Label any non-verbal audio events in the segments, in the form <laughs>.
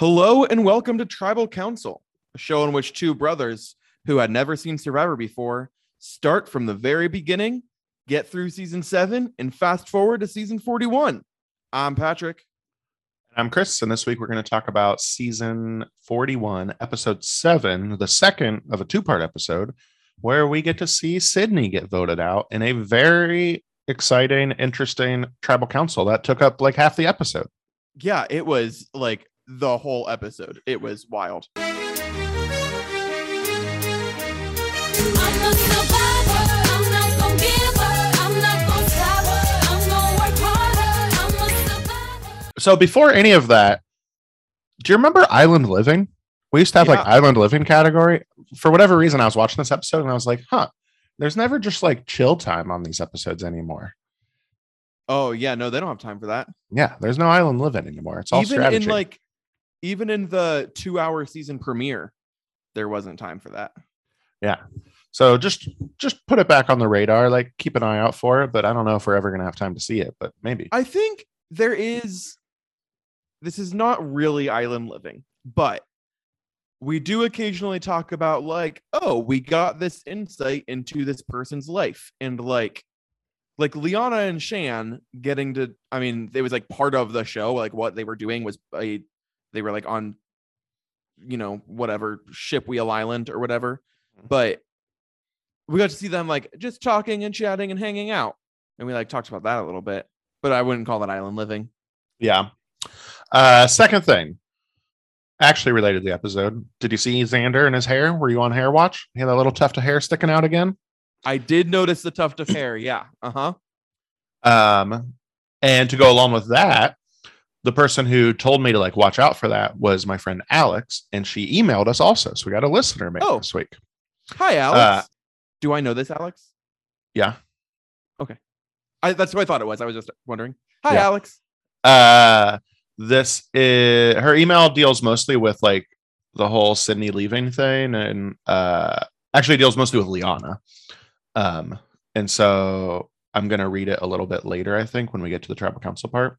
Hello and welcome to Tribal Council, a show in which two brothers who had never seen Survivor before start from the very beginning, get through season seven, and fast forward to season 41. I'm Patrick. I'm Chris, and this week we're going to talk about season 41, episode seven, the second of a two part episode, where we get to see Sydney get voted out in a very exciting, interesting tribal council that took up like half the episode. Yeah, it was like the whole episode. It was wild. I'm a survivor. I'm not gonna give up. I'm not gonna sour. I'm gonna work harder. I'm a survivor. So before any of that, do you remember Island Living? We used to have like Island Living category. For whatever reason, I was watching this episode and I was like, huh, there's never just like chill time on these episodes anymore. Oh, yeah, no, they don't have time for that. Yeah, there's no Island Living anymore. It's all even strategy. in like even in the two hour season premiere, there wasn't time for that. Yeah. So just just put it back on the radar, like keep an eye out for it. But I don't know if we're ever gonna have time to see it, but maybe. I think there is. This is not really island living, but we do occasionally talk about like, oh, we got this insight into this person's life, and like, like Liana and Shan getting to. I mean, it was like part of the show. Like what they were doing was a, they were like on, you know, whatever ship wheel island or whatever, Mhm. but we got to see them like just talking and chatting and hanging out, and we like talked about that a little bit but I wouldn't call that island living. yeah. Uh second thing, actually related to the episode. Did you see Xander and his hair? Were you on hair watch? He had that little tuft of hair sticking out again. I did notice the tuft of hair. Yeah. Uh huh. Um, and to go along with that, the person who told me to like watch out for that was my friend Alex, and she emailed us also. So we got a listener mail Oh. this week. Hi, Alex. Uh, Do I know this, Alex? Yeah. Okay. I, that's who I thought it was. I was just wondering. Hi, Yeah. Alex. Uh this is her email deals mostly with like the whole Sydney leaving thing and uh actually deals mostly with Liana. Um and so I'm gonna read it a little bit later, I think, when we get to the tribal council part.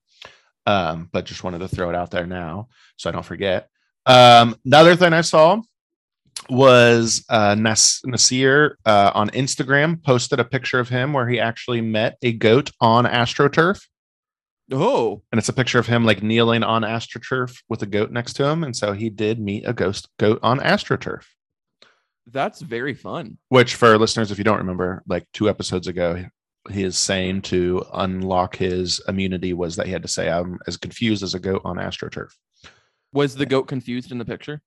Um, but just wanted to throw it out there now so I don't forget. Um, the other thing I saw was uh Nas- Naseer uh on Instagram posted a picture of him where he actually met a goat on AstroTurf Oh, and it's a picture of him like kneeling on astroturf with a goat next to him and so he did meet a ghost goat on astroturf that's very fun. which for listeners if you don't remember like two episodes ago he is saying to unlock his immunity was that he had to say i'm as confused as a goat on astroturf Was the goat confused in the picture?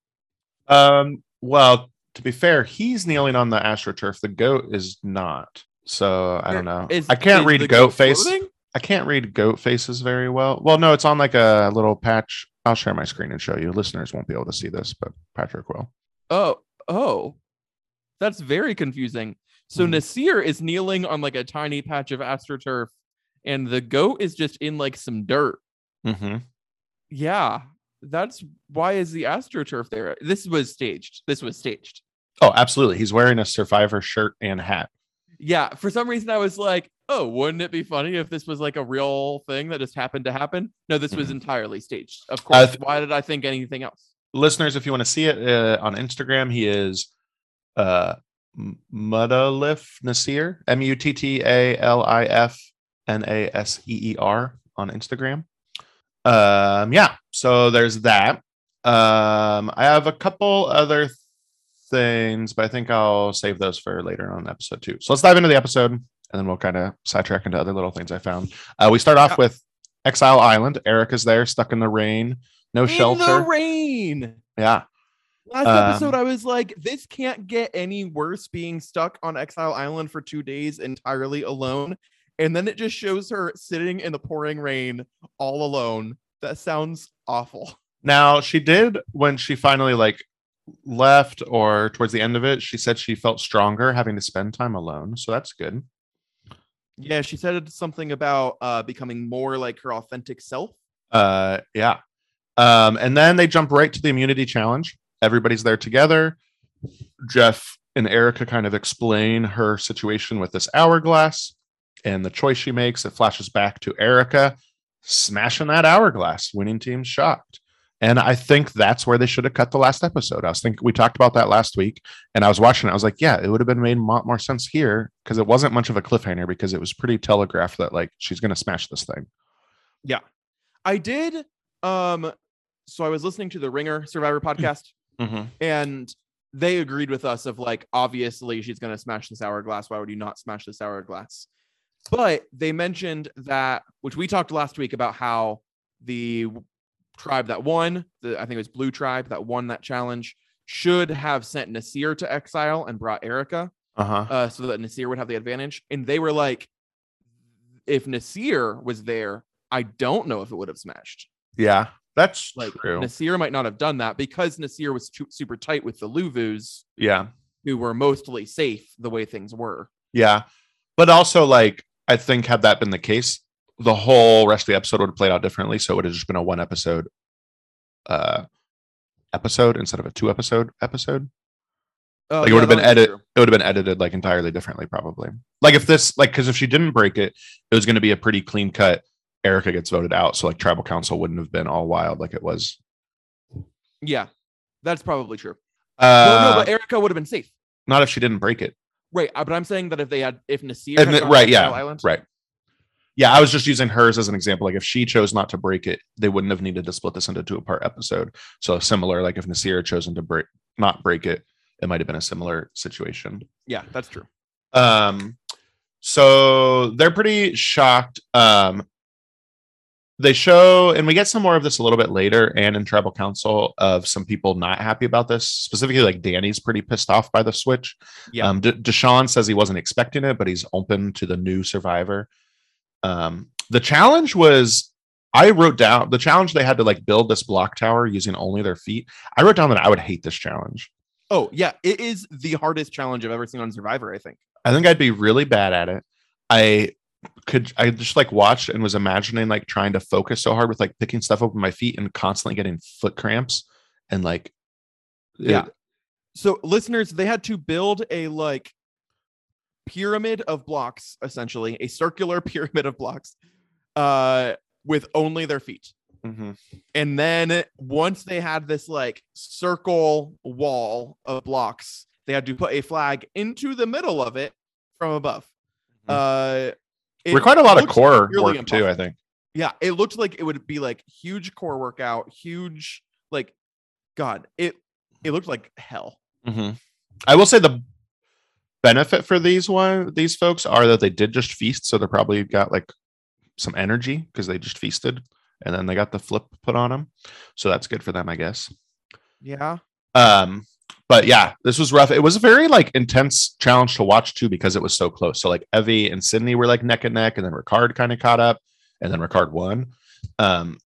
um well to be fair he's kneeling on the astroturf the goat is not so i don't know Is- i can't read the goat face floating? I can't read goat faces very well. Well, no, it's on like a little patch. I'll share my screen and show you. Listeners won't be able to see this, but Patrick will. Oh, oh, that's very confusing. So Mhm. Naseer is kneeling on like a tiny patch of astroturf, and the goat is just in like some dirt. Mm-hmm. Yeah, that's why is the astroturf there? This was staged. This was staged. Oh, absolutely. He's wearing a Survivor shirt and hat. Yeah, for some reason I was like, oh, wouldn't it be funny if this was like a real thing that just happened to happen? No, this was Mhm. entirely staged. Of course. th- Why did I think anything else? Listeners, if you want to see it uh, on Instagram, he is uh, Muttalif Naseer, M U T T A L I F N A S E E R on Instagram. Um, yeah, so there's that. Um, I have a couple other things, but I think I'll save those for later on episode two. So let's dive into the episode and then we'll kind of sidetrack into other little things I found. Uh, we start off Yeah. with Exile Island. Eric is there, stuck in the rain, no In shelter. the rain. yeah. Last Um, episode, I was like, this can't get any worse being stuck on Exile Island for two days entirely alone. And then it just shows her sitting in the pouring rain all alone. That sounds awful. Now she did when she finally like left or towards the end of it, she said she felt stronger having to spend time alone. So that's good. Yeah, she said something about uh, becoming more like her authentic self. Uh yeah. Um, and then they jump right to the immunity challenge. Everybody's there together. Jeff and Erica kind of explain her situation with this hourglass and the choice she makes. It flashes back to Erica smashing that hourglass, winning team shocked. And I think that's where they should have cut the last episode. I was thinking we talked about that last week, and I was watching it. I was like, yeah, it would have been made a lot more sense here because it wasn't much of a cliffhanger because it was pretty telegraphed that like she's gonna smash this thing. Yeah, I did. Um, so I was listening to the Ringer Survivor podcast, and they agreed with us of like, obviously she's gonna smash this hourglass. Why would you not smash this hourglass? But they mentioned that, which we talked last week about how the tribe that won, the I think it was Blue Tribe that won that challenge, should have sent Naseer to exile and brought Erica, Uh huh. uh, so that Naseer would have the advantage. And they were like, if Naseer was there, I don't know if it would have smashed. Yeah, that's Like true. Naseer might not have done that because Naseer was too, super tight with the Luvus, yeah, who were mostly safe the way things were. yeah, but also like I think had that been the case, the whole rest of the episode would have played out differently. So it would have just been a one episode, uh, episode instead of a two episode episode. Oh, Like, it yeah, would have been might be edit- it would have been edited like entirely differently probably like if this like because if she didn't break it it was going to be a pretty clean cut erica gets voted out so like tribal council wouldn't have been all wild like it was Yeah, that's probably true. uh well, no, but Erica would have been safe. not if she didn't break it Right, uh, but I'm saying that if they had, if Naseer, had the- right yeah Island, right yeah i was just using hers as an example like if she chose not to break it they wouldn't have needed to split this into two part episode so similar like if naseer had chosen to break not break it it might have been a similar situation yeah, that's true. Um, so they're pretty shocked. Um, they show, and we get some more of this a little bit later, and in tribal council of some people not happy about this. Specifically, like Danny's pretty pissed off by the switch. Yeah. Um, D- Deshaun says he wasn't expecting it, but he's open to the new survivor. Um, the challenge was. I wrote down the challenge they had to like build this block tower using only their feet. I wrote down that I would hate this challenge. Oh yeah, it is the hardest challenge I've ever seen on Survivor. I think. I think I'd be really bad at it. I could I just like watched and was imagining like trying to focus so hard with like picking stuff up with my feet and constantly getting foot cramps and like Yeah. So listeners, they had to build a like pyramid of blocks, essentially a circular <laughs> pyramid of blocks, uh, with only their feet. Mhm. And then once they had this like circle wall of blocks, they had to put a flag into the middle of it from above. Uh, it required a lot of core work too. I think. Yeah, it looked like it would be like huge core workout, huge like, God, it it looked like hell. Mhm. I will say the benefit for these one these folks are that they did just feast, so they're probably got like some energy because they just feasted and then they got the flip put on them, so that's good for them, I guess. Yeah, um but yeah this was rough it was a very like intense challenge to watch too because it was so close so like evie and sydney were like neck and neck and then ricard kind of caught up and then ricard won um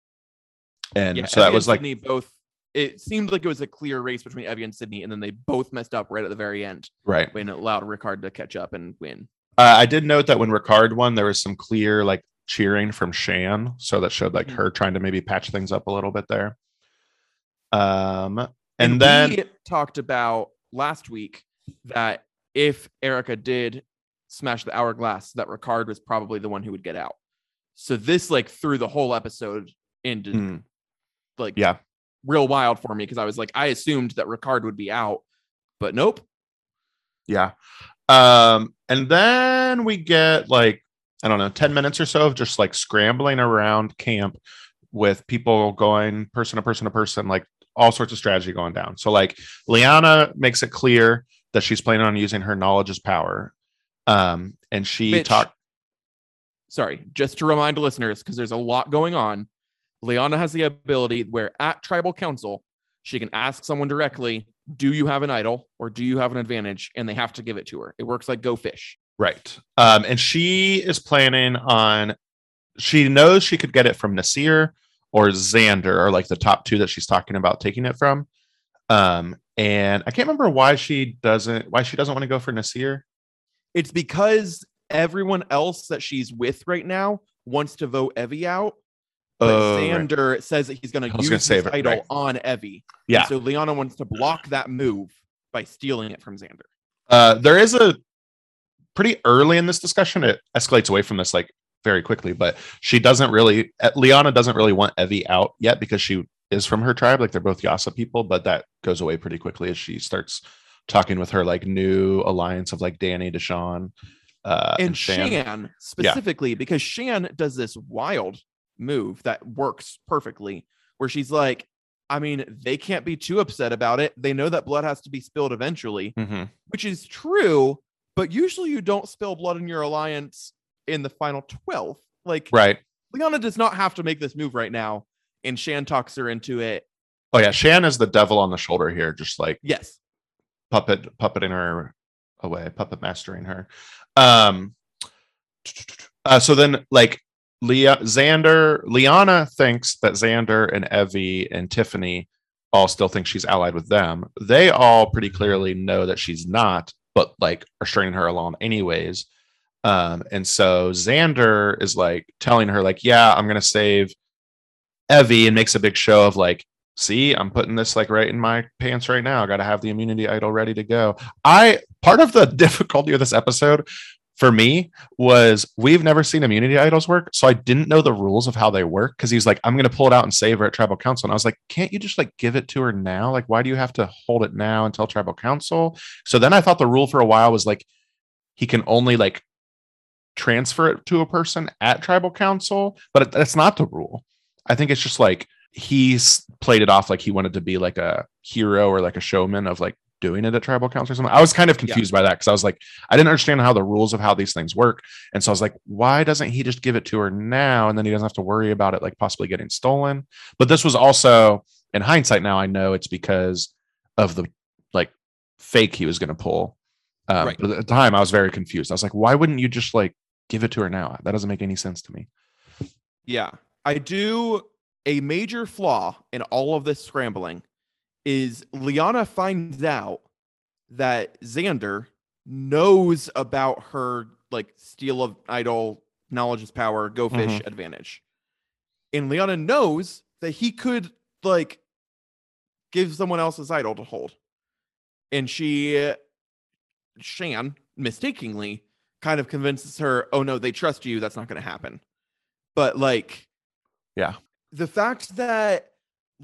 and yeah. so that Evie was and like Sydney both. It seemed like it was a clear race between Evie and Sydney, and then they both messed up right at the very end right when it allowed Ricard to catch up and win. uh, i did note that when ricard won there was some clear like cheering from shan so that showed like Mhm. her trying to maybe patch things up a little bit there um and, then we talked about last week that if Erica did smash the hourglass, that Ricard was probably the one who would get out. So this like threw the whole episode into Hmm, like yeah real wild for me because I was like, I assumed that Ricard would be out, but nope. Yeah. Um, and then we get like, I don't know, 10 minutes or so of just like scrambling around camp with people going person to person to person, like all sorts of strategy going down. So like Liana makes it clear that she's planning on using her knowledge as power. Um, and she talked Sorry, just to remind listeners, because there's a lot going on. Liana has the ability where at tribal council, she can ask someone directly, Do you have an idol or do you have an advantage? And they have to give it to her. It works like Go Fish. Right. Um, and she is planning on she knows she could get it from Naseer or Xander, or like the top two that she's talking about taking it from. Um, and I can't remember why she doesn't why she doesn't want to go for Naseer. It's because everyone else that she's with right now wants to vote Evie out. But Oh, right. Xander says that he's going to use gonna his idol right. on Evie. And Yeah. so Liana wants to block that move by stealing it from Xander. Uh, there is a pretty early in this discussion. It escalates away from this like very quickly, but she doesn't really. uh, Liana doesn't really want Evie out yet because she is from her tribe. Like they're both Yasa people, but that goes away pretty quickly as she starts talking with her like new alliance of like Danny, Deshawn, uh, and and Shan, Shan. specifically because Shan does this wild move that works perfectly where she's like I mean they can't be too upset about it they know that blood has to be spilled eventually Mhm. which is true but usually you don't spill blood in your alliance in the final 12th like Right. Liana does not have to make this move right now and Shan talks her into it Oh yeah, Shan is the devil on the shoulder here, just like yes puppet puppeting her away, puppet mastering her. Um uh, so then like Leah Xander, Liana thinks that Xander and Evie and Tiffany all still think she's allied with them. They all pretty clearly know that she's not, but like are stringing her along anyways. Um, and so Xander is like telling her, like, yeah, I'm gonna save Evie and makes a big show of like, see, I'm putting this like right in my pants right now. I gotta have the immunity idol ready to go. I part of the <laughs> difficulty of this episode for me was we've never seen immunity idols work, so I didn't know the rules of how they work because he's like, I'm gonna pull it out and save her at tribal council. And I was like, can't you just like give it to her now? Like, why do you have to hold it now until tribal council? So then I thought the rule for a while was like he can only like transfer it to a person at tribal council, but that's not the rule. I think it's just like he's played it off like he wanted to be like a hero or like a showman of like doing it at tribal council or something. I was kind of confused by that because I was like, I didn't understand how the rules of how these things work. And so I was like, why doesn't he just give it to her now? And then he doesn't have to worry about it like possibly getting stolen. But this was also in hindsight now, I know it's because of the like fake he was going to pull. Um, Right. But at the time, I was very confused. I was like, why wouldn't you just like give it to her now? That doesn't make any sense to me. Yeah. I do a major flaw in all of this scrambling is Liana finds out that Xander knows about her like steal of idol, knowledge is power, go fish mm-hmm. advantage. And Liana knows that he could like give someone else's idol to hold. And she Shan mistakenly kind of convinces her, oh no, they trust you. That's not going to happen. But like, Yeah. the fact that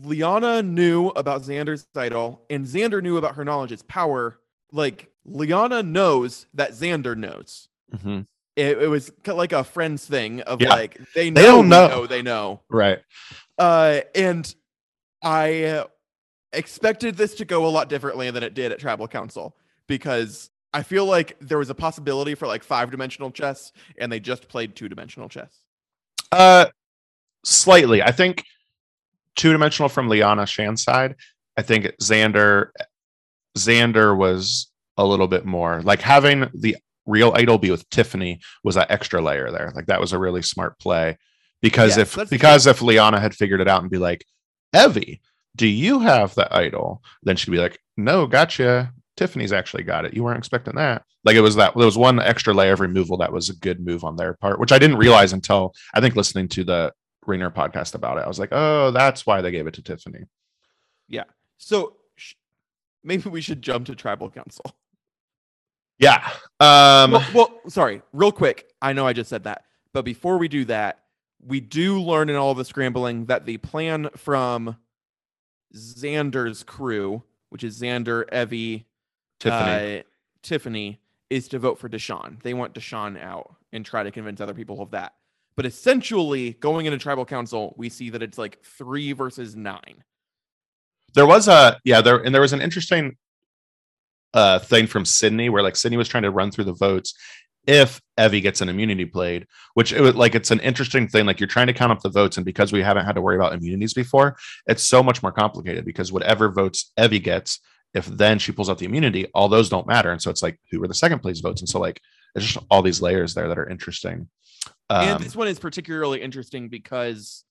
Liana knew about Xander's idol and Xander knew about her knowledge its power. Like, Liana knows that Xander knows. It, it was like a friends thing of Yeah. like they know They don't we know. they know. Right. Uh, and I expected this to go a lot differently than it did at Tribal Council because I feel like there was a possibility for like five dimensional chess and they just played two dimensional chess. Uh, slightly. I think two dimensional from Liana Shan's side. I think Xander, Xander was a little bit more like having the real idol be with Tiffany was that extra layer there. Like that was a really smart play because Yes, if because if Liana had figured it out and be like, Evie, do you have the idol? Then she'd be like, No, gotcha. Tiffany's actually got it. You weren't expecting that. Like it was that there was one extra layer of removal that was a good move on their part, which I didn't realize until I think listening to the Ringer podcast about it. I was like, oh, that's why they gave it to Tiffany. Yeah. So sh- maybe we should jump to Tribal Council. Yeah. Um well, well, sorry, real quick. I know I just said that, but before we do that, we do learn in all the scrambling that the plan from Xander's crew, which is Xander, Evie, Tiffany. uh, Tiffany, is to vote for Deshaun. They want Deshaun out and try to convince other people of that. But essentially, going into tribal council, we see that it's like three versus nine. there was a yeah, there and there was an interesting uh thing from Sydney where like Sydney was trying to run through the votes if Evie gets an immunity played, which it was like it's an interesting thing. Like you're trying to count up the votes, and because we haven't had to worry about immunities before, it's so much more complicated because whatever votes Evie gets, if then she pulls out the immunity, all those don't matter. And so it's like who were the second place votes? And so like there's just all these layers there that are interesting. Um, and this one is particularly interesting because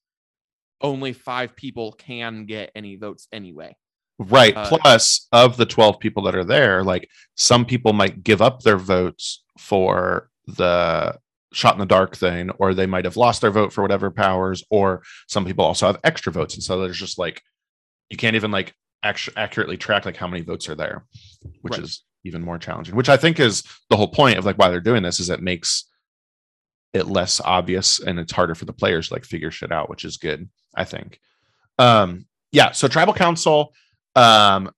only five people can get any votes anyway. Right. Uh, Plus, of the 12 people that are there, like some people might give up their votes for the shot in the dark thing, or they might have lost their vote for whatever powers, or some people also have extra votes. And so there's just like, you can't even like actu- accurately track like how many votes are there, which Right. is even more challenging, which I think is the whole point of like why they're doing this is it makes it less obvious and it's harder for the players to like figure shit out, which is good, I think. Um, yeah, so tribal council, um,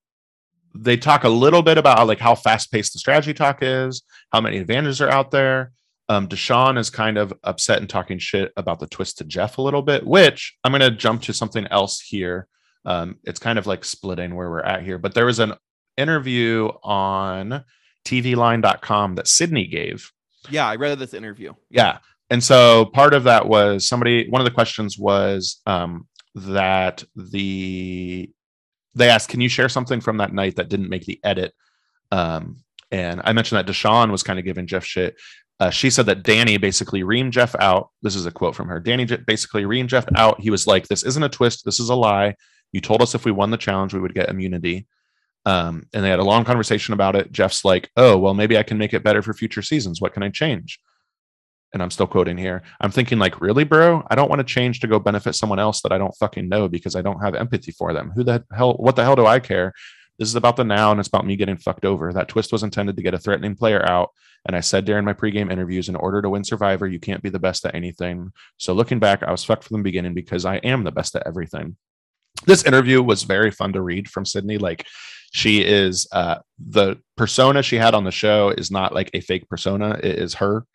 they talk a little bit about like how fast paced the strategy talk is, how many advantages are out there. Um, Deshaun is kind of upset and talking shit about the twist to Jeff a little bit, which I'm going to jump to something else here. Um, it's kind of like splitting where we're at here, but there was an interview on tvline.com that Sydney gave. Yeah, I read this interview. yeah and so part of that was somebody one of the questions was um that the they asked can you share something from that night that didn't make the edit? Um and i mentioned that deshaun was kind of giving jeff shit. Uh, she said that danny basically reamed jeff out. This is a quote from her. Danny basically reamed jeff out. He was like this isn't a twist. This is a lie you told us if we won the challenge we would get immunity um, and they had a long conversation about it jeff's like oh well maybe i can make it better for future seasons what can i change and I'm still quoting here. I'm thinking like, really, bro? I don't want to change to go benefit someone else that I don't fucking know because I don't have empathy for them. Who the hell? What the hell do I care? This is about the now, and it's about me getting fucked over. That twist was intended to get a threatening player out, and I said during my pregame interviews, in order to win Survivor, you can't be the best at anything. So looking back, I was fucked from the beginning because I am the best at everything. This interview was very fun to read from Sydney. Like, she is uh, the persona she had on the show is not like a fake persona; it is her.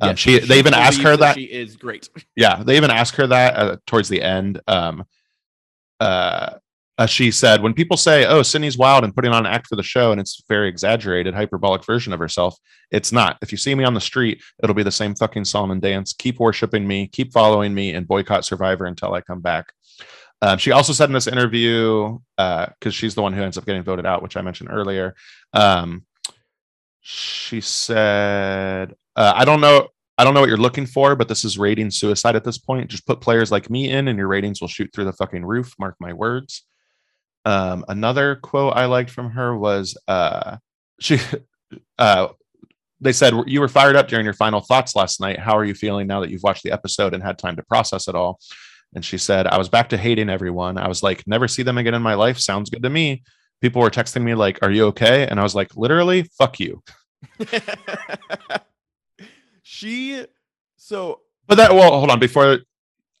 Um, Yes, she they even asked her that she is great. <laughs> yeah they even asked her that uh, towards the end um uh uh, she said when people say oh sydney's wild and putting on an act for the show and it's very exaggerated hyperbolic version of herself it's not if you see me on the street it'll be the same fucking song and dance keep worshiping me keep following me and boycott survivor until i come back um, she also said in this interview because she's the one who ends up getting voted out which i mentioned earlier um, she said uh, i don't know I don't know what you're looking for, but this is rating suicide at this point. Just put players like me in, and your ratings will shoot through the fucking roof. Mark my words. Um, another quote I liked from her was uh, she. <laughs> Uh, they said you were fired up during your final thoughts last night. How are you feeling now that you've watched the episode and had time to process it all? And she said, I was back to hating everyone. I was like, never see them again in my life. Sounds good to me. People were texting me like, "Are you okay?" And I was like, literally, fuck you. <laughs> she so But that well, hold on before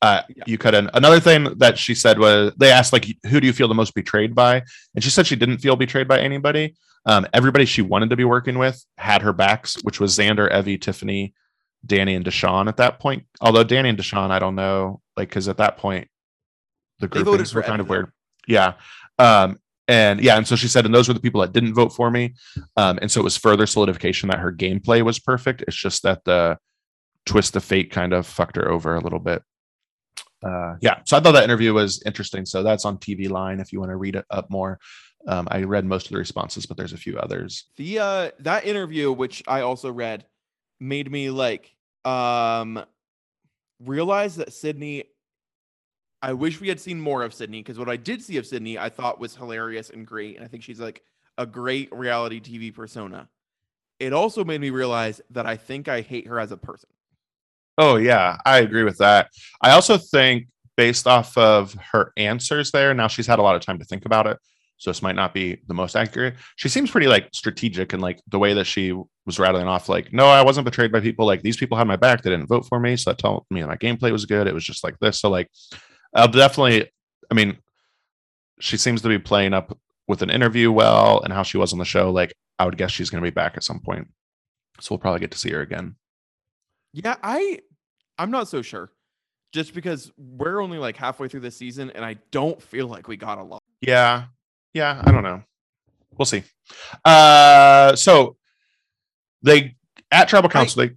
uh, Yeah. you cut in. Another thing that she said was they asked like, who do you feel the most betrayed by? And she said she didn't feel betrayed by anybody. Um, everybody she wanted to be working with had her backs, which was Xander, Evie, Tiffany, Danny, and Deshaun at that point. Although Danny and Deshaun, I don't know, like because at that point the groupings were kind of weird. Yeah. Um, and yeah, and so she said, and those were the people that didn't vote for me. Um, and so it was further solidification that her gameplay was perfect. It's just that the twist of fate kind of fucked her over a little bit. Uh, yeah, so I thought that interview was interesting. So that's on TV Line if you want to read it up more. Um, I read most of the responses, but there's a few others. the uh that interview which i also read made me like um realize that sydney i wish we had seen more of sydney because what i did see of sydney i thought was hilarious and great and i think she's like a great reality tv persona it also made me realize that i think i hate her as a person Oh yeah, I agree with that. I also think based off of her answers there, now she's had a lot of time to think about it. So this might not be the most accurate. She seems pretty like strategic and like the way that she was rattling off, like, no, I wasn't betrayed by people. Like these people had my back. They didn't vote for me. So that told me my gameplay was good. It was just like this. So like I'll definitely, I mean, she seems to be playing up with an interview well and how she was on the show. Like I would guess she's gonna be back at some point. So we'll probably get to see her again. yeah i i'm not so sure just because we're only like halfway through this season and i don't feel like we got a lot Yeah. Yeah. I don't know. We'll see. Uh so they at tribal council, they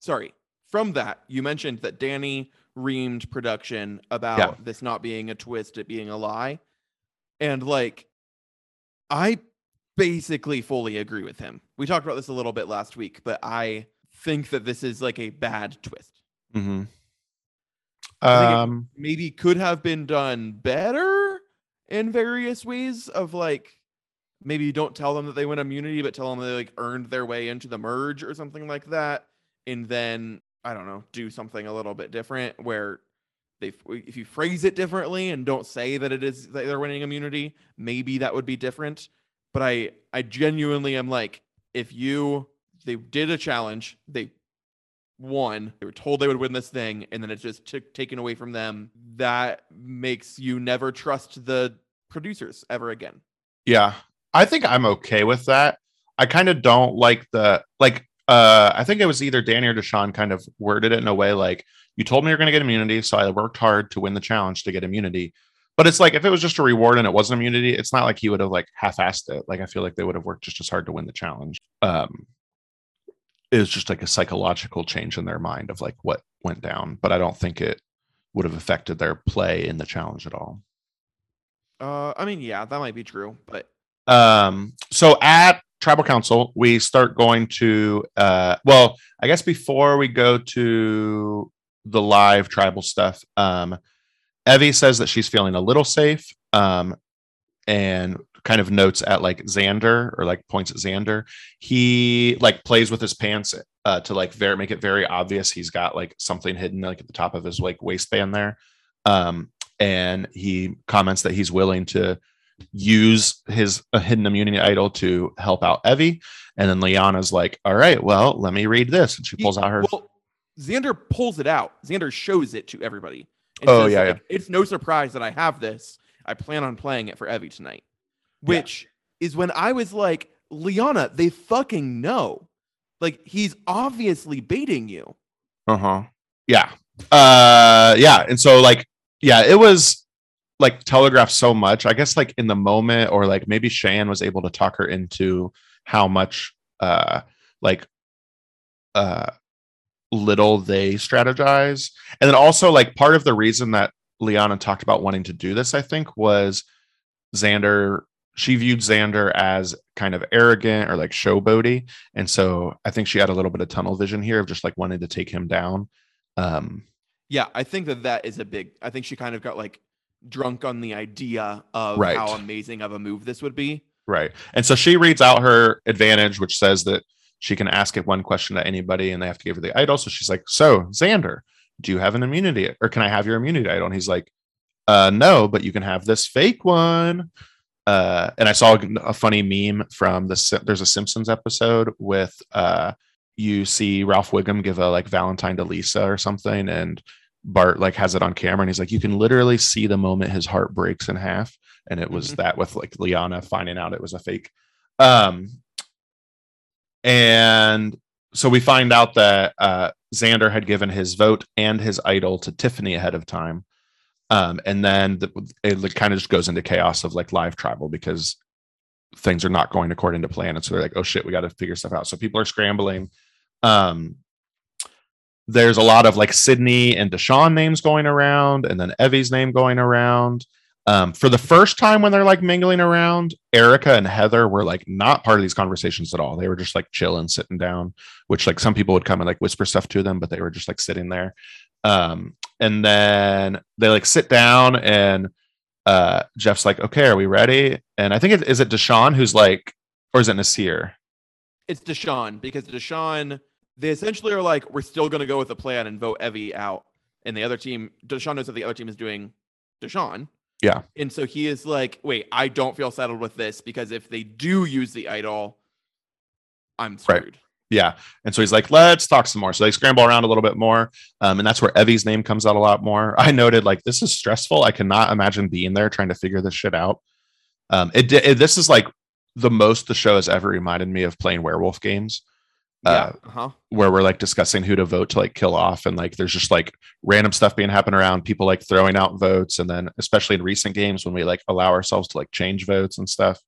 sorry. From that you mentioned that danny reamed production about this not being a twist it being a lie. And like i basically fully agree with him. We talked about this a little bit last week but i think that this is like a bad twist. Mhm. I it- um maybe could have been done better in various ways of like maybe you don't tell them that they win immunity but tell them they like earned their way into the merge or something like that and then i don't know do something a little bit different where they if you phrase it differently and don't say that it is that they're winning immunity maybe that would be different but i i genuinely am like if you they did a challenge they won. They were told they would win this thing, and then it's just took taken away from them. That makes you never trust the producers ever again. Yeah. I think I'm okay with that. I kind of don't like the like uh I think it was either Danny or Deshaun kind of worded it in a way like you told me you're gonna get immunity, so I worked hard to win the challenge to get immunity. But it's like if it was just a reward and it wasn't immunity, it's not like he would have like half-assed it. Like I feel like they would have worked just as hard to win the challenge. Um it was just like a psychological change in their mind of like what went down, but I don't think it would have affected their play in the challenge at all. Uh, I mean, yeah, that might be true, but um so at tribal council we start going to uh well i guess before we go to the live tribal stuff um evie says that she's feeling a little safe um and kind of notes at like xander or like points at xander. He like plays with his pants uh to like very make it very obvious he's got like something hidden like at the top of his like waistband there. Um and he comments that he's willing to use his uh, hidden immunity idol to help out Evie. And then Liana's like, all right, well, let me read this. And she he- pulls out her. Well, Xander pulls it out. Xander shows it to everybody. and Oh, says, yeah, like, It's no surprise that I have this. I plan on playing it for Evie tonight. Which is when I was like, Liana, they fucking know. Like he's obviously baiting you. uh-huh. Yeah. Uh yeah. And so like, yeah, it was like telegraphed so much. I guess like in the moment, or like maybe Cheyenne was able to talk her into how much uh like uh little they strategize. And then also like part of the reason that Liana talked about wanting to do this, I think, was Xander. She viewed Xander as kind of arrogant or like showboaty, and so I think she had a little bit of tunnel vision here of just like wanting to take him down. Um, Yeah, I think that that is a big. I think she kind of got like drunk on the idea of Right. how amazing of a move this would be. Right. And so she reads out her advantage, which says that she can ask it one question to anybody and they have to give her the idol. So she's like, So, Xander, do you have an immunity or can I have your immunity idol? And he's like, uh, No, but you can have this fake one. Uh, and I saw a funny meme from the there's a Simpsons episode with uh, you see Ralph Wiggum give a like Valentine to Lisa or something, and Bart like has it on camera, and he's like, you can literally see the moment his heart breaks in half, and it was Mhm. that with like Liana finding out it was a fake. Um, and so we find out that uh, Xander had given his vote and his idol to Tiffany ahead of time. Um, and then the, it kind of just goes into chaos of like live tribal because things are not going according to plan. And so they're like, oh shit, we got to figure stuff out. So people are scrambling. Um, there's a lot of like Sydney and Deshaun names going around, and then Evie's name going around. Um, for the first time when they're like mingling around, Erica and Heather were like not part of these conversations at all. They were just like chilling, sitting down, which like some people would come and like whisper stuff to them, but they were just like sitting there. Um, and then they like sit down and uh Jeff's like, okay, are we ready? And I think it is it Deshaun who's like, or is it Naseer? It's Deshaun because Deshaun, they essentially are like, we're still going to go with the plan and vote Evie out. And the other team, Deshaun knows that the other team is doing Deshaun. Yeah. And so he is like, wait, I don't feel settled with this because if they do use the idol, I'm Right. screwed. Yeah. And so he's like, let's talk some more. So they scramble around a little bit more. Um, and that's where Evie's name comes out a lot more. <laughs> I noted, like, this is stressful. I cannot imagine being there trying to figure this shit out. Um, it, it this is like the most the show has ever reminded me of playing werewolf games. Uh, Yeah. Uh-huh. where we're like discussing who to vote to like kill off and like there's just like random stuff being happen around people like throwing out votes and then especially in recent games when we like allow ourselves to like change votes and stuff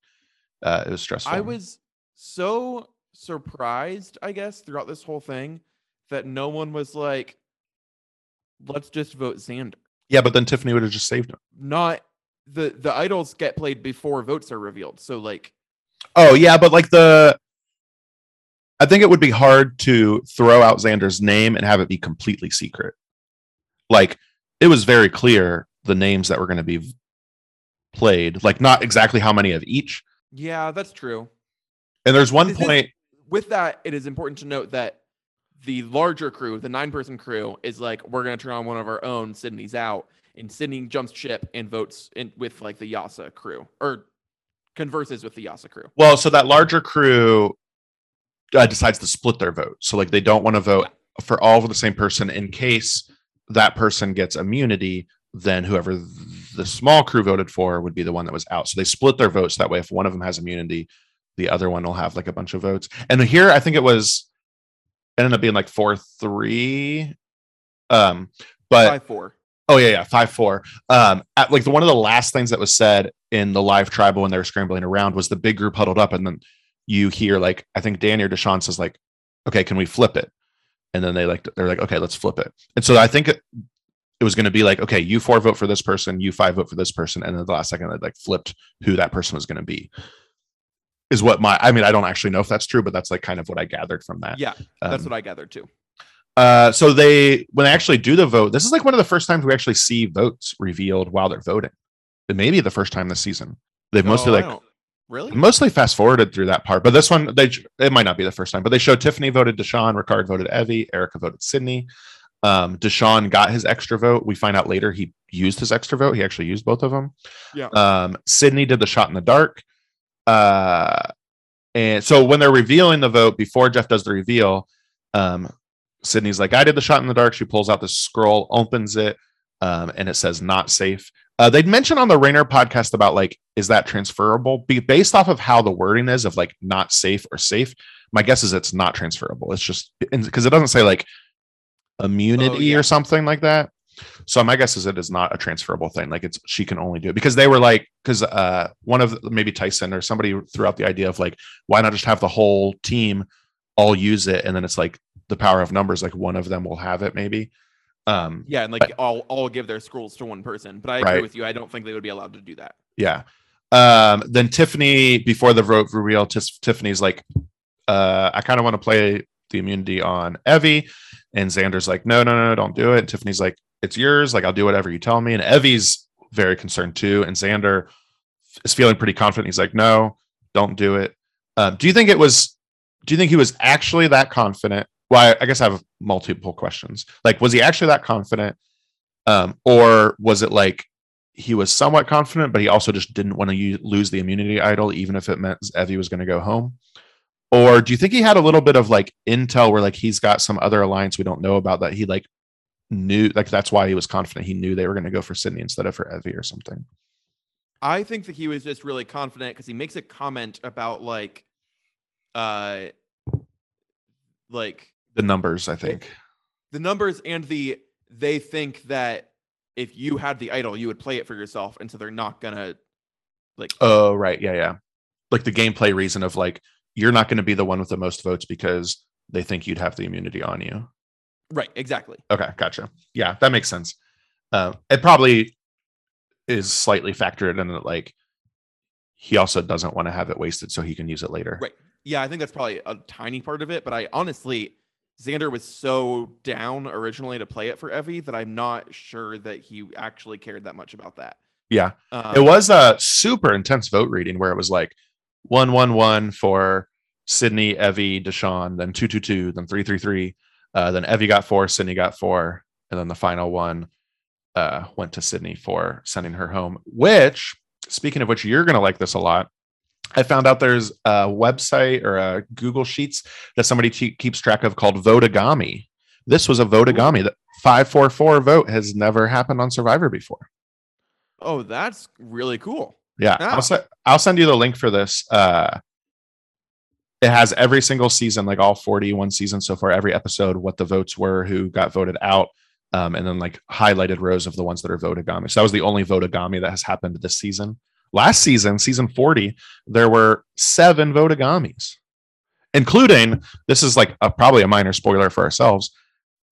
uh it was stressful I was so surprised, I guess, throughout this whole thing that no one was like, let's just vote Xander. yeah but then tiffany would have just saved him Not the the idols get played before votes are revealed. So like oh yeah but like the i think it would be hard to throw out xander's name and have it be completely secret like it was very clear the names that were going to be played like not exactly how many of each yeah, that's true. and there's one Is point With that, it is important to note that the larger crew, the nine person crew, is like, we're gonna turn on one of our own, Sydney's out, and Sydney jumps ship and votes in with like the Yasa crew or converses with the Yasa crew. Well, so that larger crew uh, decides to split their vote. So like they don't want to vote for all of the same person in case that person gets immunity then whoever the small crew voted for would be the one that was out so they split their votes that way if one of them has immunity the other one will have like a bunch of votes and here i think it was it ended up being like four three um but Five four. Oh yeah, yeah, five four. Um, at, like the one of the last things that was said in the live tribal when they were scrambling around was the big group huddled up, and then you hear like I think Danny or Deshaun says like, "Okay, can we flip it?" And then they like they're like, "Okay, let's flip it." And so I think it, it was going to be like, "Okay, you four vote for this person, you five vote for this person," and then the last second they like flipped who that person was going to be. Is what my I mean I don't actually know if that's true, but that's like kind of what I gathered from that. Yeah, that's Um, what I gathered too. uh, so they when they actually do the vote, this is like one of the first times we actually see votes revealed while they're voting. It may be the first time this season. They've mostly like really. mostly fast forwarded through that part, but this one they it might not be the first time, but they showed Tiffany voted Deshaun, Ricard voted Evie, Erica voted Sydney. Um, Deshaun got his extra vote. We find out later he used his extra vote. He actually used both of them. Yeah. Um, Sydney did the shot in the dark. Uh, and so when they're revealing the vote before Jeff does the reveal, um, Sydney's like, I did the shot in the dark. She pulls out the scroll, opens it, um, and it says not safe. Uh, they'd mentioned on the Ringer podcast about like, is that transferable? Be based off of how the wording is of like not safe or safe. My guess is it's not transferable. It's just because it doesn't say like immunity yeah. or something like that. So my guess is it is not a transferable thing. Like it's she can only do it because they were like because uh one of maybe Tyson or somebody threw out the idea of like why not just have the whole team all use it and then it's like the power of numbers like one of them will have it maybe. Um Yeah, and like all all give their scrolls to one person. But I agree Right. with you. I don't think they would be allowed to do that. yeah. Um then Tiffany before the vote reveal Tis- Tiffany's like uh I kind of want to play the immunity on Evie and Xander's like no no no don't do it. And Tiffany's like it's yours like I'll do whatever you tell me and Evie's very concerned too and Xander is feeling pretty confident. He's like no don't do it. Um, do you think it was do you think he was actually that confident? Well, I, I guess I have multiple questions. Like, was he actually that confident? Um, or was it like he was somewhat confident, but he also just didn't want to lose the immunity idol, even if it meant Evie was going to go home? Or do you think he had a little bit of like intel where like he's got some other alliance we don't know about that he like knew, like that's why he was confident he knew they were going to go for Sydney instead of for Evie or something? I think that he was just really confident because he makes a comment about like, uh, like The numbers, I think. the numbers and the they think that if you had the idol, you would play it for yourself, and so they're not gonna like. Oh, right. Yeah, yeah. Like the gameplay reason of like you're not going to be the one with the most votes because they think you'd have the immunity on you. right, exactly. Okay, gotcha. Yeah, that makes sense. Uh, it probably is slightly factored in that like he also doesn't want to have it wasted so he can use it later. Right. Yeah, I think that's probably a tiny part of it, but I honestly, Xander was so down originally to play it for Evie that I'm not sure that he actually cared that much about that. Yeah. Um, it was a super intense vote reading where it was like one one one for Sydney, Evie, Deshaun, then two two two, then three three three. Uh, then Evie got four, Sydney got four, and then the final one uh, went to Sydney for sending her home. Which, speaking of which, you're gonna like this a lot. I found out there's a website or a Google Sheets that somebody te- keeps track of called Votagami. This was a Votagami. That five four four vote has never happened on Survivor before. Oh, that's really cool. Yeah, Ah. I'll, se- I'll send you the link for this. Uh, it has every single season, like all 41 seasons so far, every episode, what the votes were, who got voted out, um, and then like highlighted rows of the ones that are votagami. So that was the only votagami that has happened this season. Last season, season 40, there were seven votagamis, including this is like a, probably a minor spoiler for ourselves.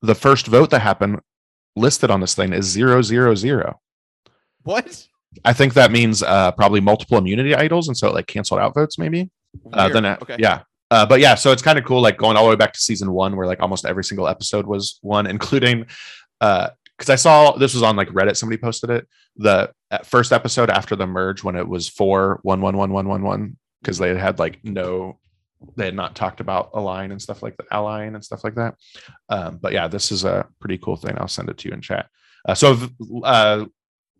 The first vote that happened listed on this thing is zero zero zero. What? I think that means uh, probably multiple immunity idols, and so it like canceled out votes, maybe. Uh, then, uh, okay. yeah, uh, but yeah, so it's kind of cool, like going all the way back to season one, where like almost every single episode was one, including uh, because I saw this was on like Reddit, somebody posted it. The uh, first episode after the merge, when it was four one one one one one one, because they had had like no, they had not talked about align and stuff like that, align and stuff like that. Um, but yeah, this is a pretty cool thing. I'll send it to you in chat. Uh, so, if, uh,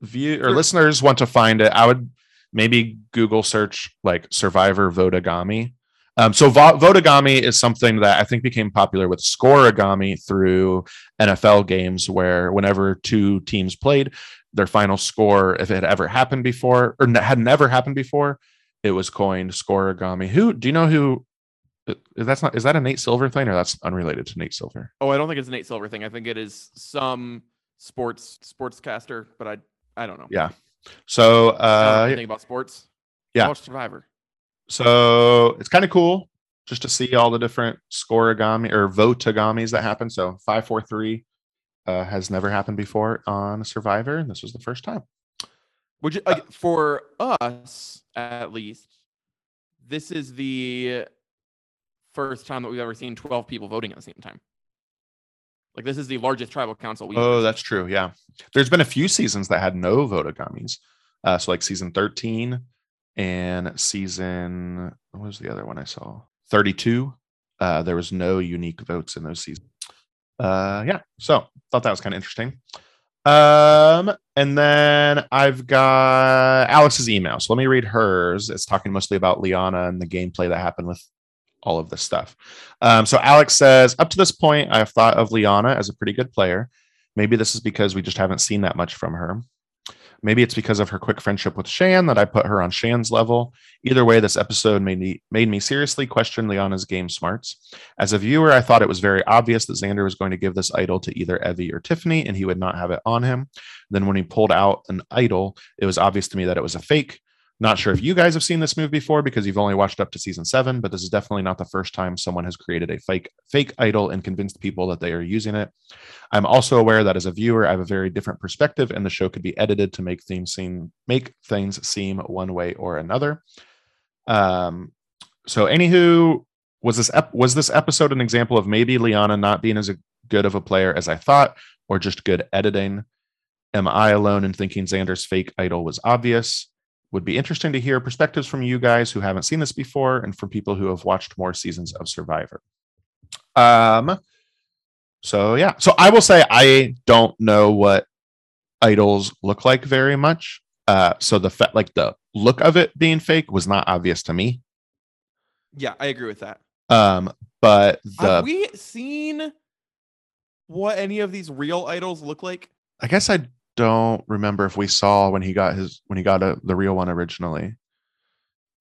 view or listeners want to find it, I would maybe Google search like Survivor Votagami. Um, so vo- Votagami is something that I think became popular with Scoregami through NFL games, where whenever two teams played, their final score, if it had ever happened before or had never happened before, it was coined Scoregami. Who do you know who? uh, That's not. Is that a Nate Silver thing, or that's unrelated to Nate Silver? Oh, I don't think it's a Nate Silver thing. I think it is some sports sportscaster, but I I don't know. Yeah. So I don't know uh, anything about sports. yeah. Watch Survivor. So it's kind of cool just to see all the different scoregami or votagamis that happen. So five, four, three uh, has never happened before on Survivor. and This was the first time. Would you like for us at least? This is the first time that we've ever seen twelve people voting at the same time. Like this is the largest tribal council. We've Oh, that's true. Yeah. There's been a few seasons that had no votagamis. Uh, so like season 13 and season, what was the other one I saw? 32. Uh, there was no unique votes in those seasons. Uh, yeah. So thought that was kind of interesting. Um, and then I've got Alex's email. So let me read hers. It's talking mostly about Liana and the gameplay that happened with all of this stuff. Um, so Alex says, up to this point, I have thought of Liana as a pretty good player. Maybe this is because we just haven't seen that much from her. Maybe it's because of her quick friendship with Shan that I put her on Shan's level. Either way, this episode made me made me seriously question Liana's game smarts. As a viewer, I thought it was very obvious that Xander was going to give this idol to either Evvie or Tiffany, and he would not have it on him. Then when he pulled out an idol, it was obvious to me that it was a fake. Not sure if you guys have seen this move before because you've only watched up to season seven, but this is definitely not the first time someone has created a fake fake idol and convinced people that they are using it. I'm also aware that as a viewer, I have a very different perspective, and the show could be edited to make things seem make things seem one way or another. Um, so anywho, was this ep- was this episode an example of maybe Liana not being as good of a player as I thought, or just good editing? Am I alone in thinking Xander's fake idol was obvious? Would be interesting to hear perspectives from you guys who haven't seen this before, and from people who have watched more seasons of Survivor. Um. So yeah, so I will say I don't know what idols look like very much. Uh, so the fa- like the look of it being fake was not obvious to me. Yeah, I agree with that. Um, but the Have we seen what any of these real idols look like? I guess I don't remember if we saw when he got his when he got a, the real one originally.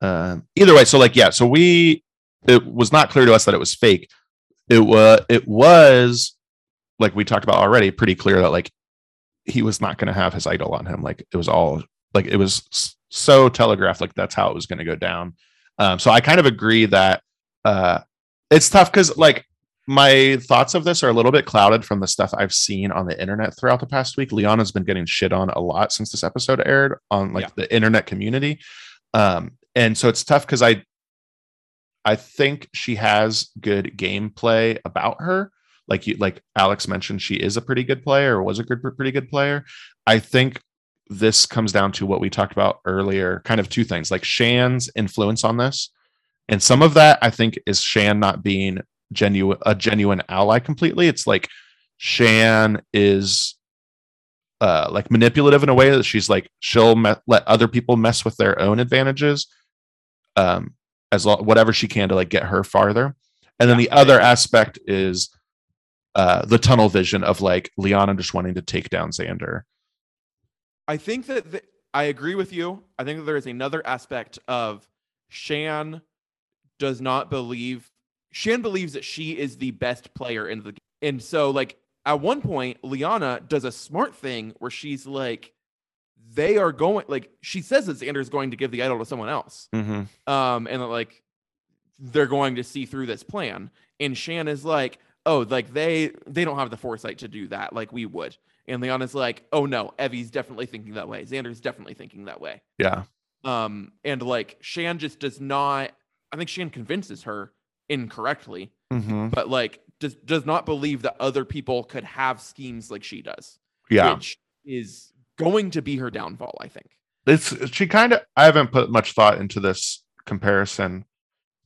Um, either way, so like yeah, so we it was not clear to us that it was fake. It was it was like we talked about already, pretty clear that like he was not going to have his idol on him. Like it was all like it was so telegraphed, like that's how it was going to go down. Um, so I kind of agree that uh, it's tough because like my thoughts of this are a little bit clouded from the stuff I've seen on the internet throughout the past week. Liana's been getting shit on a lot since this episode aired on like Yeah. the internet community. Um, and so it's tough because I I think she has good gameplay about her. Like you like Alex mentioned, she is a pretty good player or was a good pretty good player. I think this comes down to what we talked about earlier, kind of two things, like Shan's influence on this. And some of that I think is Shan not being genuine a genuine ally completely. It's like Shan is uh like manipulative in a way that she's like she'll me- let other people mess with their own advantages um as lo- whatever she can to like get her farther. And then Yeah, the other aspect is uh the tunnel vision of like Liana just wanting to take down Xander. I think that th- I agree with you. I think that there is another aspect of Shan does not believe Shan believes that she is the best player in the game. And so like at one point Liana does a smart thing where she's like they are going like she says that Xander is going to give the idol to someone else. Mm-hmm. Um and that like they're going to see through this plan. And Shan is like, "Oh, like they they don't have the foresight to do that like we would." And Leon is like, "Oh no, Evvie's definitely thinking that way. Xander's definitely thinking that way." Yeah. Um, and like Shan just does not. I think Shan convinces her incorrectly, Mm-hmm. but like does does not believe that other people could have schemes like she does. Yeah. which is going to be her downfall. I think. it's she kind of i haven't put much thought into this comparison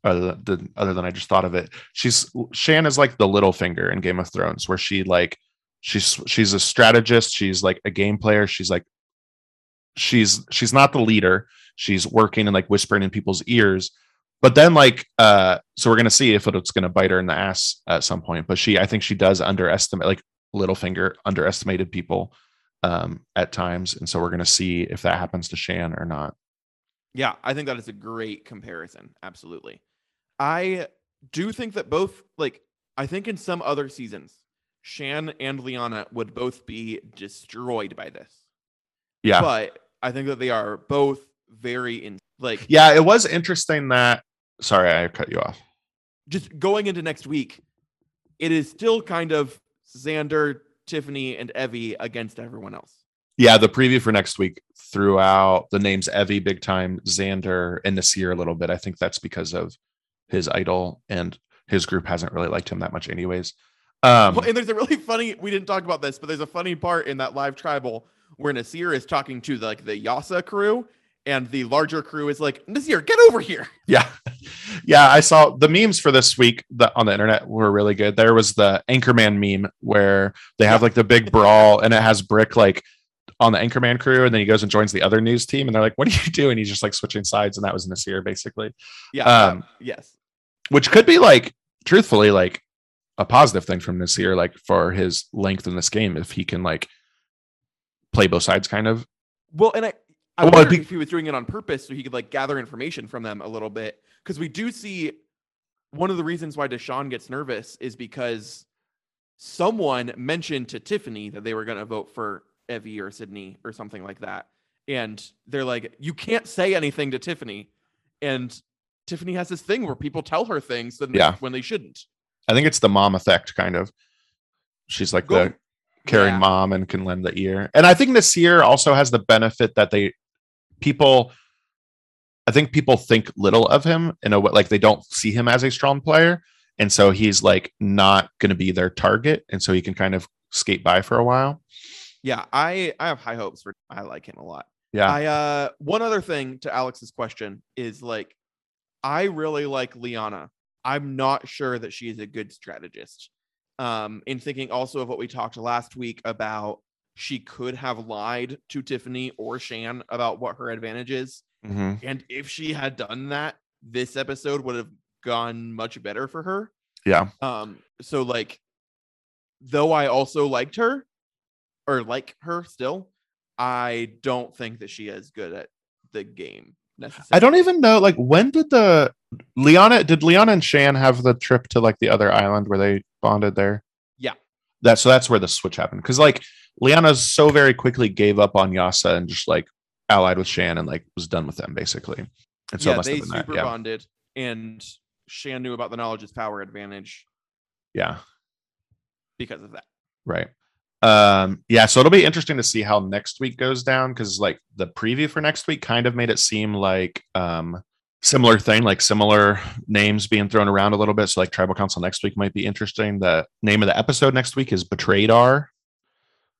other than, other than i just thought of it she's shan is like the Littlefinger in game of thrones where she like she's she's a strategist she's like a game player she's like she's she's not the leader she's working and like whispering in people's ears but then like uh so we're gonna see if it's gonna bite her in the ass at some point but she i think she does underestimate like littlefinger underestimated people um at times and so we're gonna see if that happens to shan or not Yeah, I think that is a great comparison. Absolutely. I do think that both, like, I think in some other seasons, Shan and Liana would both be destroyed by this. yeah But I think that they are both very in, like, yeah it was interesting that sorry i cut you off just going into next week, it is still kind of Xander, Tiffany, and Evvie against everyone else. yeah the preview for next week threw out the names evvie big time xander and naseer a little bit i think that's because of his idol and his group hasn't really liked him that much anyways um Well, and there's a really funny. We didn't talk about this, but there's a funny part in that live tribal where Naseer is talking to like the Yase crew, and the larger crew is like, Naseer, get over here. <laughs> Yeah. Yeah. I saw the memes for this week that on the internet were really good. There was the Anchorman meme where they have like the big brawl and it has Brick like on the Anchorman crew and then he goes and joins the other news team and they're like, What do you <laughs> do? And he's just like switching sides. And that was Naseer basically, Yeah. Um, um, yes. which could be like, truthfully, like a positive thing from Naseer, like for his length in this game, if he can like play both sides kind of. Well, and I, I Well, wondered be- if he was doing it on purpose so he could like gather information from them a little bit because we do see one of the reasons why Deshawn gets nervous is because someone mentioned to Tiffany that they were going to vote for Evvie or Sydney or something like that, and they're like, "You can't say anything to Tiffany," and Tiffany has this thing where people tell her things then Yeah. when they shouldn't. I think it's the mom effect kind of. She's like Go- the caring Yeah. mom and can lend the ear. And I think Naseer also has the benefit that they people I think people think little of him in a way like they don't see him as a strong player. And so he's like not gonna be their target. And so he can kind of skate by for a while. Yeah, I I have high hopes for. I like him a lot. Yeah. I uh one other thing to Alex's question is like I really like Liana. I'm not sure that she is a good strategist. Um in thinking also of what we talked last week about she could have lied to Tiffany or Shan about what her advantage is. Mhm. And if she had done that, this episode would have gone much better for her. Yeah. Um, so like, though I also liked her or like her still, I don't think that she is good at the game necessarily. I don't even know like when did the Liana did Liana and Shan have the trip to like the other island where they bonded there? Yeah. That so that's where the switch happened. Cause like Liana so very quickly gave up on Yase and just like allied with Shan and like was done with them basically. And so it yeah, must they have been that. super Yeah. bonded, and Shan knew about the knowledge is power advantage yeah. because of that. Right. Um, yeah, so it'll be interesting to see how next week goes down because like the preview for next week kind of made it seem like um similar thing, like similar names being thrown around a little bit. So like tribal council next week might be interesting. The name of the episode next week is Betrayed R.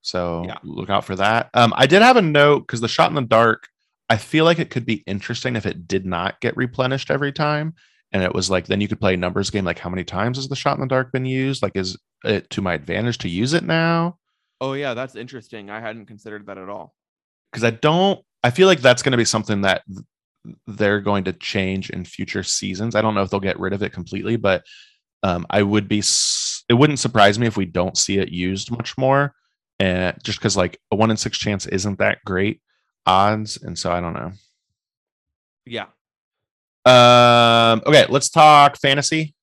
So Yeah. look out for that. Um, I did have a note because the shot in the dark, I feel like it could be interesting if it did not get replenished every time. And it was like then you could play a numbers game, like how many times has the shot in the dark been used? Like, is it to my advantage to use it now? Oh yeah, that's interesting. I hadn't considered that at all. because I don't. I feel like that's going to be something that they're going to change in future seasons. I don't know if they'll get rid of it completely, but um, I would be. It wouldn't surprise me if we don't see it used much more, and just because like a one in six chance isn't that great odds, and so I don't know. Yeah. Um. Okay, let's talk fantasy,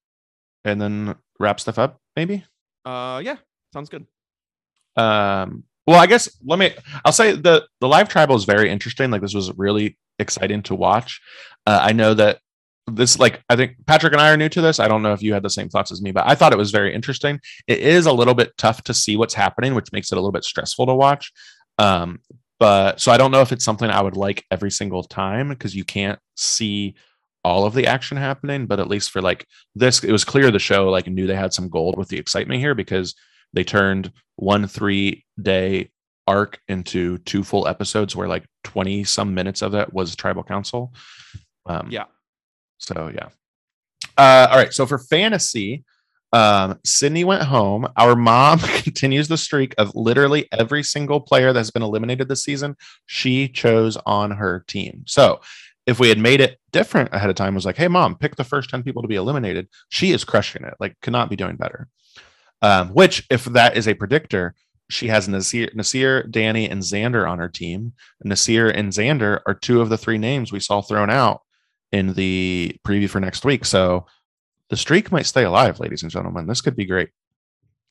and then wrap stuff up. Maybe. Uh yeah, sounds good. um well i guess let me i'll say the the live tribal is very interesting like this was really exciting to watch uh, i know that this like i think patrick and i are new to this. I don't know if you had the same thoughts as me but i thought it was very interesting. It is a little bit tough to see what's happening which makes it a little bit stressful to watch. Um but so i don't know if it's something i would like every single time because you can't see all of the action happening but at least for like this it was clear the show like knew they had some gold with the excitement here because they turned one three day arc into two full episodes where like 20 some minutes of it was tribal council. Um Yeah. So yeah uh all right so for fantasy um sydney went home our mom <laughs> continues the streak of literally every single player that's been eliminated this season she chose on her team so if we had made it different ahead of time, was like, hey, mom, pick the first 10 people to be eliminated. She is crushing it, like, could not be doing better. Um, which, if that is a predictor, she has Naseer, Naseer, Danny, and Xander on her team. Naseer and Xander are two of the three names we saw thrown out in the preview for next week. So the streak might stay alive, ladies and gentlemen. This could be great.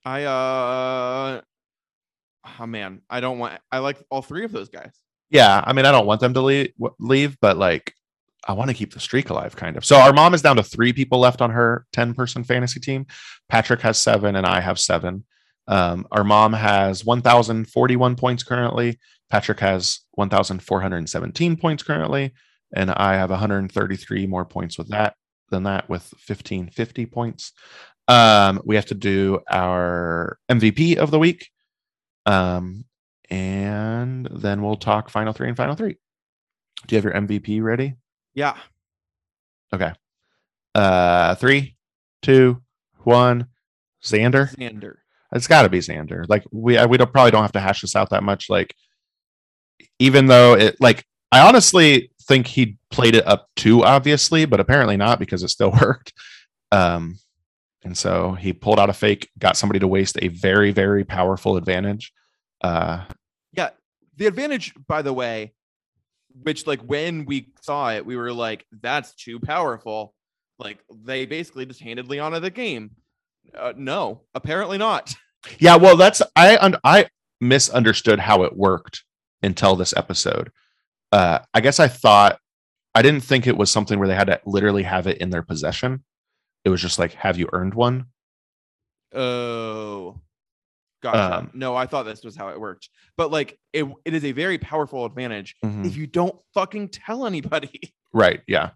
I uh oh man, I don't want I like all three of those guys. Yeah, I mean, I don't want them to leave, leave but like, I want to keep the streak alive, kind of. So our mom is down to three people left on her 10 person fantasy team. Patrick has seven, and I have seven. Um, our mom has 1,041 points currently. Patrick has 1,417 points currently, and I have 133 more points with that than that with 1550 points. Um, we have to do our MVP of the week. Um, and then we'll talk final three and final three. Do you have your MVP ready? Yeah. Okay. Uh, three, two, one. Xander. Xander. It's got to be Xander. Like we we don't probably don't have to hash this out that much. Like even though it like I honestly think he played it up too obviously, but apparently not because it still <laughs> worked. Um, and so he pulled out a fake, got somebody to waste a very very powerful advantage. Uh, Yeah. The advantage, by the way, which like when we saw it, we were like, that's too powerful. Like they basically just handed Liana the game. Uh, no, apparently not. Yeah, well, that's I I misunderstood how it worked until this episode. Uh, I guess I thought I didn't think it was something where they had to literally have it in their possession. It was just like, have you earned one? Oh, gotcha. Um, no, I thought this was how it worked. But like, it, it is a very powerful advantage Mhm. if you don't fucking tell anybody. <laughs> Right. Yeah.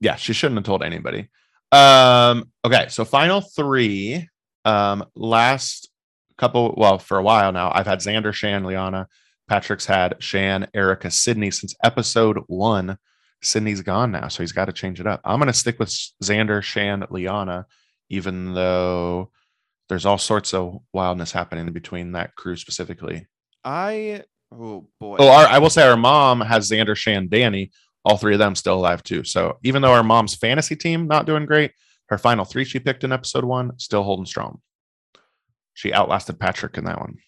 Yeah. She shouldn't have told anybody. Um, okay. So final three. Um, last couple, well, for a while now, I've had Xander, Shan, Liana. Patrick's had Shan, Erika, Sydney since episode one. Sydney's gone now, so he's got to change it up. I'm gonna stick with Xander, Shan, Liana, even though there's all sorts of wildness happening between that crew specifically. I, oh boy. Oh, our, I will say our mom has Xander, Shan, Danny. All three of them still alive too. So even though our mom's fantasy team not doing great, her final three she picked in episode one still holding strong. She outlasted Patrick in that one,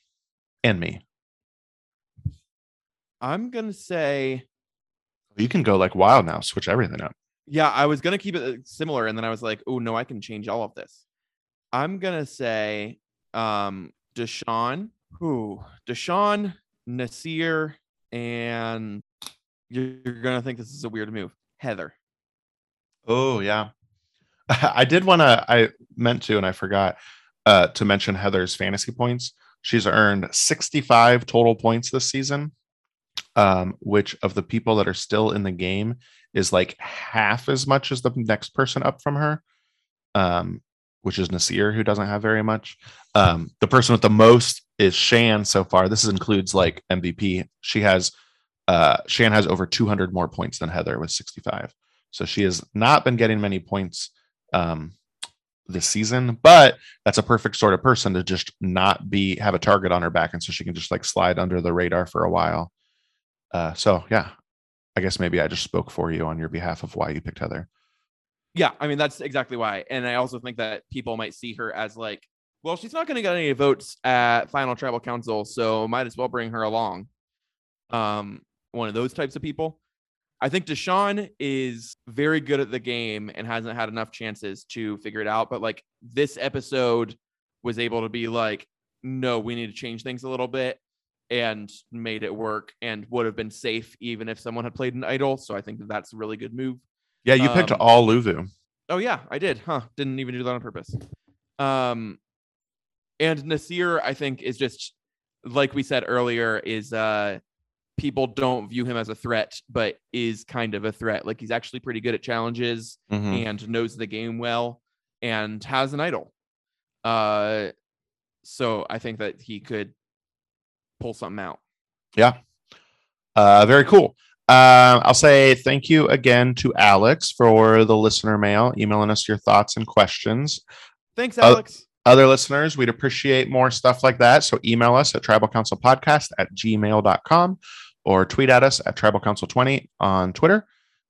and me. I'm going to say, You can go like wild now, switch everything up. yeah, I was going to keep it uh, similar. And then I was like, oh, no, I can change all of this. I'm going to say, um, Deshawn, who, Deshawn, Naseer, and you're, you're going to think this is a weird move. Heather. Oh yeah, <laughs> I did want to. I meant to, and I forgot uh, to mention Heather's fantasy points. She's earned 65 total points this season, um, which of the people that are still in the game is like half as much as the next person up from her, um, which is Naseer, who doesn't have very much. Um, the person with the most is Shan so far. This includes like MVP. She has uh, Shan has over 200 more points than Heather with 65. So she has not been getting many points um, this season, but that's a perfect sort of person to just not be have a target on her back, and so she can just like slide under the radar for a while. Uh, so yeah, I guess maybe I just spoke for you on your behalf of why you picked Heather. Yeah, I mean that's exactly why. And I also think that people might see her as like, well, she's not going to get any votes at Final Tribal Council, so might as well bring her along. Um, one of those types of people. I think Deshawn is very good at the game and hasn't had enough chances to figure it out. But like this episode was able to be like, no, we need to change things a little bit and made it work and would have been safe even if someone had played an idol. So I think that that's a really good move. Yeah, you picked Um, all Luvu. Oh yeah, I did. Huh. Didn't even do that on purpose. Um and Naseer, I think, is just like we said earlier, is uh people don't view him as a threat, but is kind of a threat. Like he's actually pretty good at challenges Mhm. and knows the game well and has an idol. Uh so I think that he could pull something out. Yeah. Uh, very cool. Um, I'll say thank you again to Alex for the listener mail, emailing us your thoughts and questions. Thanks, Uh, Alex. Other listeners, we'd appreciate more stuff like that. So email us at tribalcouncilpodcast at gmail.com or tweet at us at tribalcouncil20 on Twitter.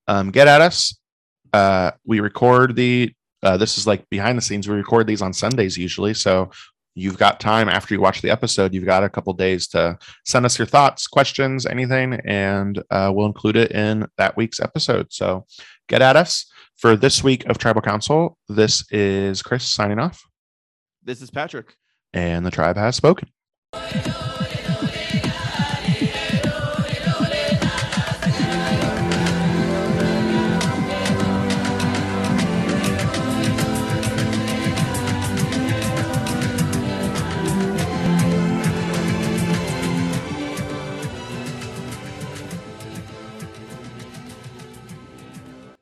um, get at us. Uh, we record the. Uh, this is like behind the scenes. We record these on Sundays usually, so you've got time after you watch the episode. You've got a couple days to send us your thoughts, questions, anything, and uh, we'll include it in that week's episode. So get at us for this week of Tribal Council. This is Chris signing off, This is Patrick. and the tribe has spoken.